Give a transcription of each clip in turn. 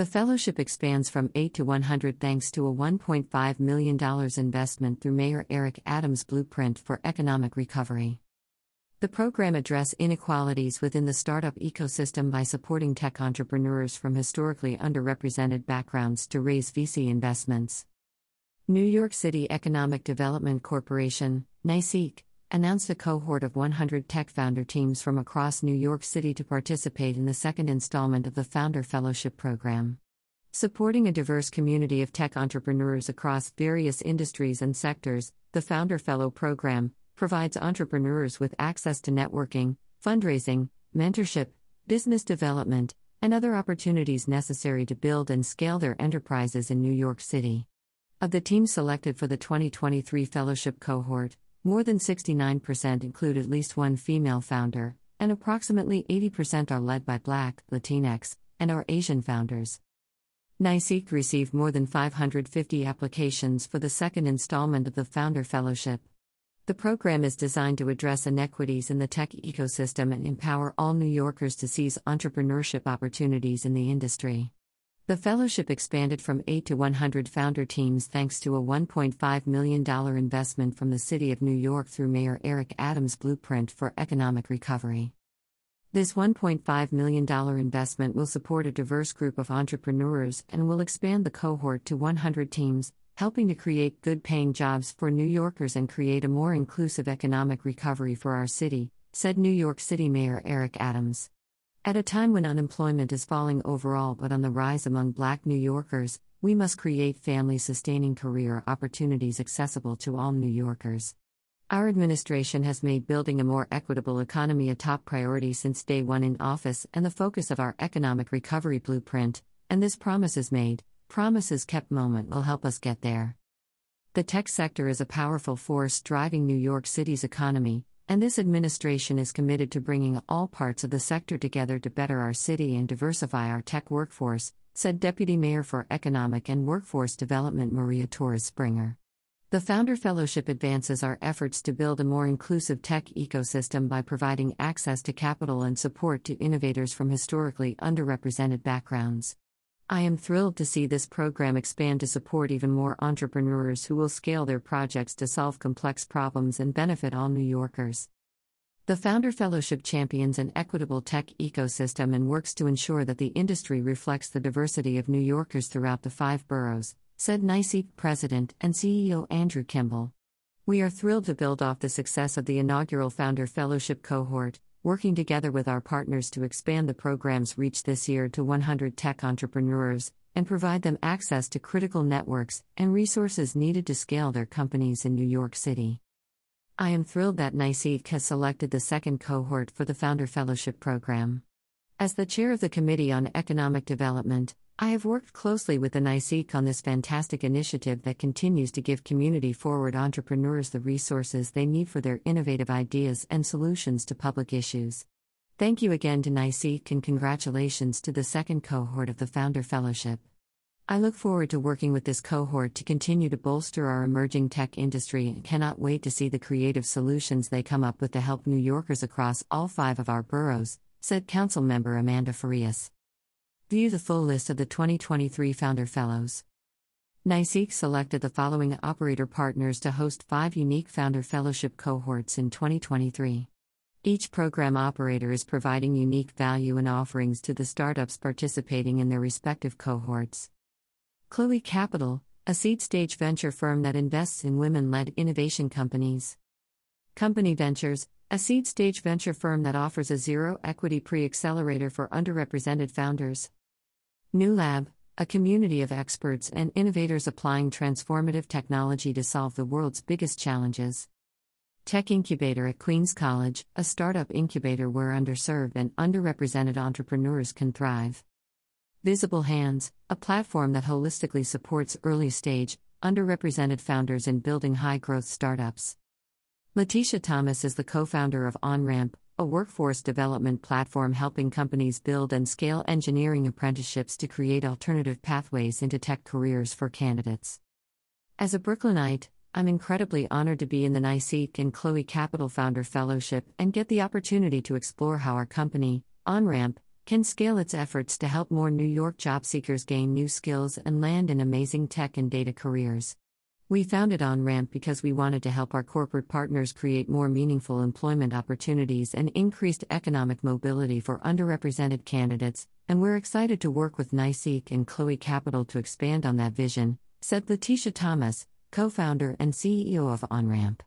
The fellowship expands from 8 to 100 thanks to a $1.5 million investment through Mayor Eric Adams' Blueprint for Economic Recovery. The program addresses inequalities within the startup ecosystem by supporting tech entrepreneurs from historically underrepresented backgrounds to raise VC investments. New York City Economic Development Corporation, NYCEDC, announced a cohort of 100 tech founder teams from across New York City to participate in the second installment of the Founder Fellowship Program. Supporting a diverse community of tech entrepreneurs across various industries and sectors, the Founder Fellow Program provides entrepreneurs with access to networking, fundraising, mentorship, business development, and other opportunities necessary to build and scale their enterprises in New York City. Of the teams selected for the 2023 fellowship cohort, more than 69% include at least one female founder, and approximately 80% are led by Black, Latinx, and or Asian founders. NYCEDC received more than 550 applications for the second installment of the Founder Fellowship. The program is designed to address inequities in the tech ecosystem and empower all New Yorkers to seize entrepreneurship opportunities in the industry. The fellowship expanded from 8 to 100 founder teams thanks to a $1.5 million investment from the City of New York through Mayor Eric Adams' Blueprint for Economic Recovery. This $1.5 million investment will support a diverse group of entrepreneurs and will expand the cohort to 100 teams, helping to create good paying jobs for New Yorkers and create a more inclusive economic recovery for our city, said New York City Mayor Eric Adams. At a time when unemployment is falling overall but on the rise among black New Yorkers, we must create family sustaining career opportunities accessible to all New Yorkers. Our administration has made building a more equitable economy a top priority since day one in office and the focus of our economic recovery blueprint, and this promises made, promises kept moment will help us get there. The tech sector is a powerful force driving New York City's economy, and this administration is committed to bringing all parts of the sector together to better our city and diversify our tech workforce, said Deputy Mayor for Economic and Workforce Development Maria Torres Springer. The Founder Fellowship advances our efforts to build a more inclusive tech ecosystem by providing access to capital and support to innovators from historically underrepresented backgrounds. I am thrilled to see this program expand to support even more entrepreneurs who will scale their projects to solve complex problems and benefit all New Yorkers. The Founder Fellowship champions an equitable tech ecosystem and works to ensure that the industry reflects the diversity of New Yorkers throughout the five boroughs, said NYCEDC President and CEO Andrew Kimball. We are thrilled to build off the success of the inaugural Founder Fellowship cohort, working together with our partners to expand the program's reach this year to 100 tech entrepreneurs and provide them access to critical networks and resources needed to scale their companies in New York City. I am thrilled that NYCEDC has selected the second cohort for the Founder Fellowship Program. As the chair of the Committee on Economic Development, I have worked closely with the NYCEDC on this fantastic initiative that continues to give community forward entrepreneurs the resources they need for their innovative ideas and solutions to public issues. Thank you again to NYCEDC and congratulations to the second cohort of the Founder Fellowship. I look forward to working with this cohort to continue to bolster our emerging tech industry and cannot wait to see the creative solutions they come up with to help New Yorkers across all five of our boroughs, said Council Member Amanda Farias. View the full list of the 2023 Founder Fellows. NYCEDC selected the following operator partners to host five unique Founder Fellowship cohorts in 2023. Each program operator is providing unique value and offerings to the startups participating in their respective cohorts. Chloe Capital, a seed stage venture firm that invests in women led innovation companies. Company Ventures, a seed stage venture firm that offers a zero equity pre accelerator for underrepresented founders. New Lab, a community of experts and innovators applying transformative technology to solve the world's biggest challenges. Tech Incubator at Queens College, a startup incubator where underserved and underrepresented entrepreneurs can thrive. Visible Hands, a platform that holistically supports early stage, underrepresented founders in building high growth startups. Letitia Thomas is the co founder of OnRamp, a workforce development platform helping companies build and scale engineering apprenticeships to create alternative pathways into tech careers for candidates. As a Brooklynite, I'm incredibly honored to be in the NYCEDC and Chloe Capital Founder Fellowship and get the opportunity to explore how our company, OnRamp, can scale its efforts to help more New York job seekers gain new skills and land in amazing tech and data careers. We founded OnRamp because we wanted to help our corporate partners create more meaningful employment opportunities and increased economic mobility for underrepresented candidates, and we're excited to work with NYSEEK and Chloe Capital to expand on that vision, said Letitia Thomas, co founder and CEO of OnRamp.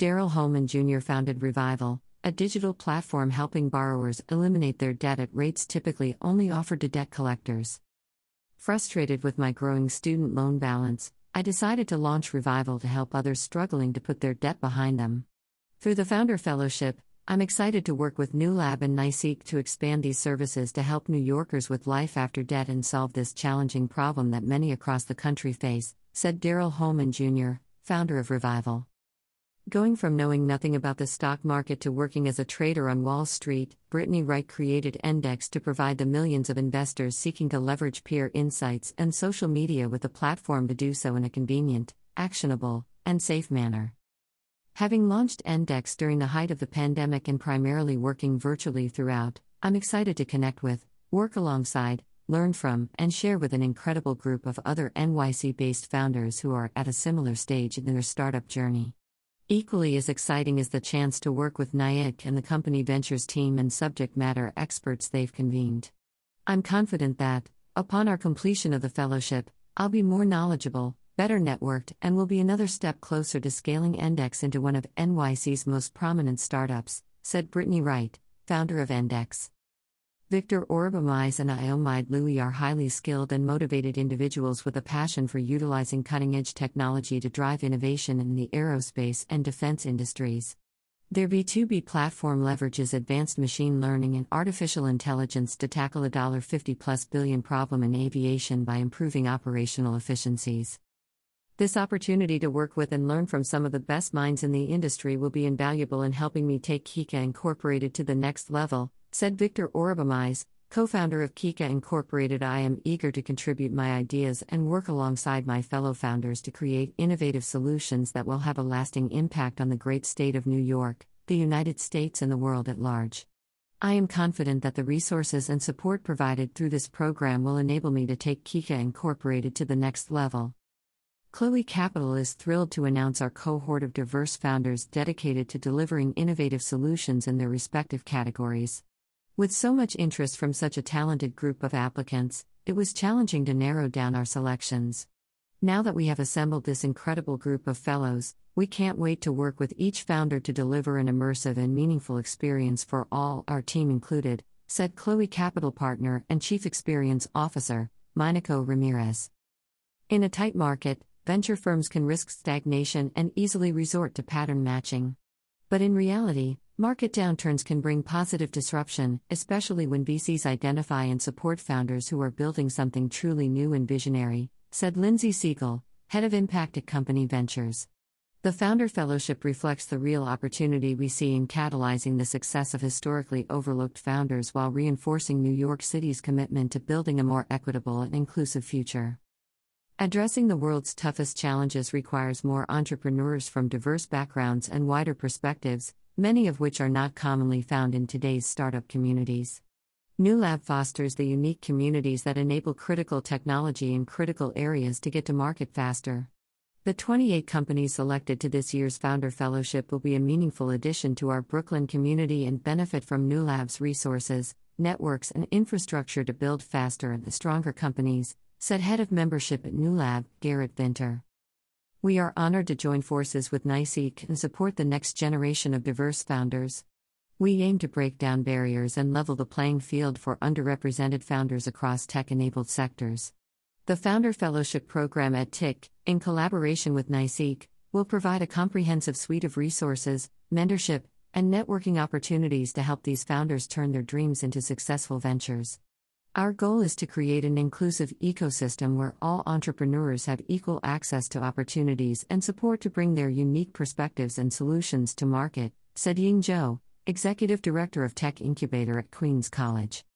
Daryl Holman Jr. founded Revival, a digital platform helping borrowers eliminate their debt at rates typically only offered to debt collectors. Frustrated with my growing student loan balance, I decided to launch Revival to help others struggling to put their debt behind them. Through the Founder Fellowship, I'm excited to work with New Lab and NYSEEK to expand these services to help New Yorkers with life after debt and solve this challenging problem that many across the country face, said Daryl Holman Jr., founder of Revival. Going from knowing nothing about the stock market to working as a trader on Wall Street, Brittany Wright created Endex to provide the millions of investors seeking to leverage peer insights and social media with a platform to do so in a convenient, actionable, and safe manner. Having launched Endex during the height of the pandemic and primarily working virtually throughout, I'm excited to connect with, work alongside, learn from, and share with an incredible group of other NYC based founders who are at a similar stage in their startup journey. Equally as exciting is the chance to work with NYSEEK and the company ventures team and subject matter experts they've convened. I'm confident that, upon our completion of the fellowship, I'll be more knowledgeable, better networked, and will be another step closer to scaling Endex into one of NYC's most prominent startups, said Brittany Wright, founder of Endex. Victor Orobamais and Iomide Louis are highly skilled and motivated individuals with a passion for utilizing cutting edge technology to drive innovation in the aerospace and defense industries. Their B2B platform leverages advanced machine learning and artificial intelligence to tackle a $50 plus billion problem in aviation by improving operational efficiencies. This opportunity to work with and learn from some of the best minds in the industry will be invaluable in helping me take Kika Incorporated to the next level, said Victor Orobamais, co founder of Kika Incorporated. I am eager to contribute my ideas and work alongside my fellow founders to create innovative solutions that will have a lasting impact on the great state of New York, the United States, and the world at large. I am confident that the resources and support provided through this program will enable me to take Kika Incorporated to the next level. Chloe Capital is thrilled to announce our cohort of diverse founders dedicated to delivering innovative solutions in their respective categories. With so much interest from such a talented group of applicants, it was challenging to narrow down our selections. Now that we have assembled this incredible group of fellows, we can't wait to work with each founder to deliver an immersive and meaningful experience for all, our team included, said Chloe Capital Partner and Chief Experience Officer, Minako Ramirez. In a tight market, venture firms can risk stagnation and easily resort to pattern matching. But in reality, Market downturns can bring positive disruption, especially when VCs identify and support founders who are building something truly new and visionary, said Lindsay Siegel, head of impact at Company Ventures. The Founder Fellowship reflects the real opportunity we see in catalyzing the success of historically overlooked founders while reinforcing New York City's commitment to building a more equitable and inclusive future. Addressing the world's toughest challenges requires more entrepreneurs from diverse backgrounds and wider perspectives, many of which are not commonly found in today's startup communities. New Lab fosters the unique communities that enable critical technology in critical areas to get to market faster. The 28 companies selected to this year's Founder Fellowship will be a meaningful addition to our Brooklyn community and benefit from New Lab's resources, networks, and infrastructure to build faster and stronger companies, said head of membership at New Lab, Garrett Vinter. We are honored to join forces with NYSEEK and support the next generation of diverse founders. We aim to break down barriers and level the playing field for underrepresented founders across tech enabled sectors. The Founder Fellowship Program at TIC, in collaboration with NYSEEK, will provide a comprehensive suite of resources, mentorship, and networking opportunities to help these founders turn their dreams into successful ventures. Our goal is to create an inclusive ecosystem where all entrepreneurs have equal access to opportunities and support to bring their unique perspectives and solutions to market, said Ying Zhou, Executive Director of Tech Incubator at Queens College.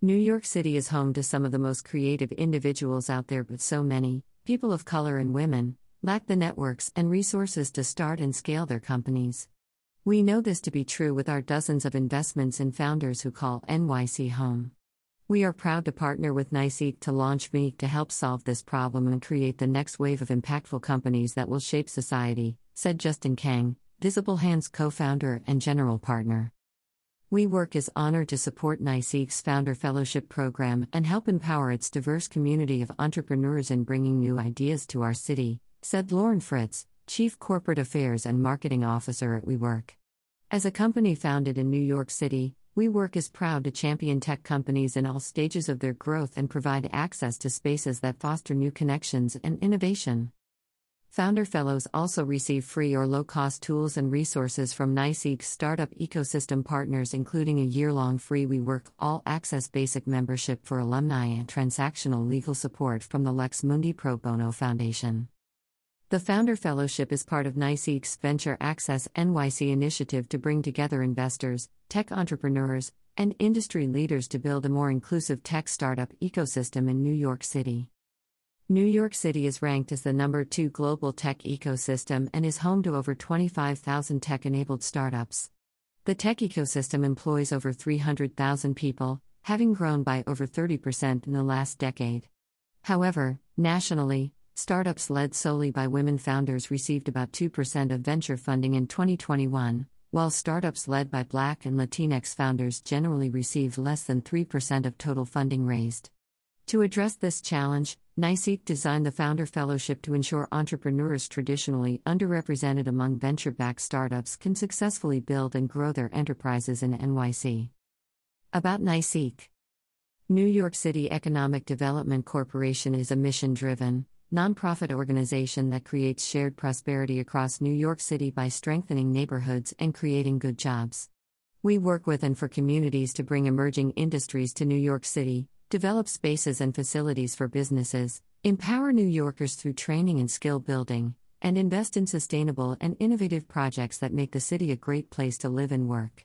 New York City is home to some of the most creative individuals out there, but so many, people of color and women, lack the networks and resources to start and scale their companies. We know this to be true with our dozens of investments in founders who call NYC home. We are proud to partner with NYSEEK to launch MEEK to help solve this problem and create the next wave of impactful companies that will shape society, said Justin Kang, Visible Hands co founder and general partner. WeWork is honored to support NYSEEK's Founder Fellowship program and help empower its diverse community of entrepreneurs in bringing new ideas to our city, said Lauren Fritz, Chief Corporate Affairs and Marketing Officer at WeWork. As a company founded in New York City, WeWork is proud to champion tech companies in all stages of their growth and provide access to spaces that foster new connections and innovation. Founder Fellows also receive free or low cost tools and resources from NYSEEK's startup ecosystem partners, including a year long free WeWork All Access Basic membership for alumni and transactional legal support from the Lex Mundi Pro Bono Foundation. The Founder Fellowship is part of NYSEEK's Venture Access NYC initiative to bring together investors, tech entrepreneurs, and industry leaders to build a more inclusive tech startup ecosystem in New York City. New York City is ranked as the number two global tech ecosystem and is home to over 25,000 tech enabled startups. The tech ecosystem employs over 300,000 people, having grown by over 30% in the last decade. However, nationally, startups led solely by women founders received about 2% of venture funding in 2021, while startups led by Black and Latinx founders generally received less than 3% of total funding raised. To address this challenge, NYSEEK designed the Founder Fellowship to ensure entrepreneurs traditionally underrepresented among venture backed startups can successfully build and grow their enterprises in NYC. About NYSEEK New York City Economic Development Corporation is a mission driven, nonprofit organization that creates shared prosperity across New York City by strengthening neighborhoods and creating good jobs. We work with and for communities to bring emerging industries to New York City, develop spaces and facilities for businesses, empower New Yorkers through training and skill building, and invest in sustainable and innovative projects that make the city a great place to live and work.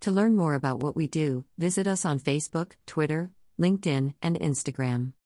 To learn more about what we do, visit us on Facebook, Twitter, LinkedIn, and Instagram.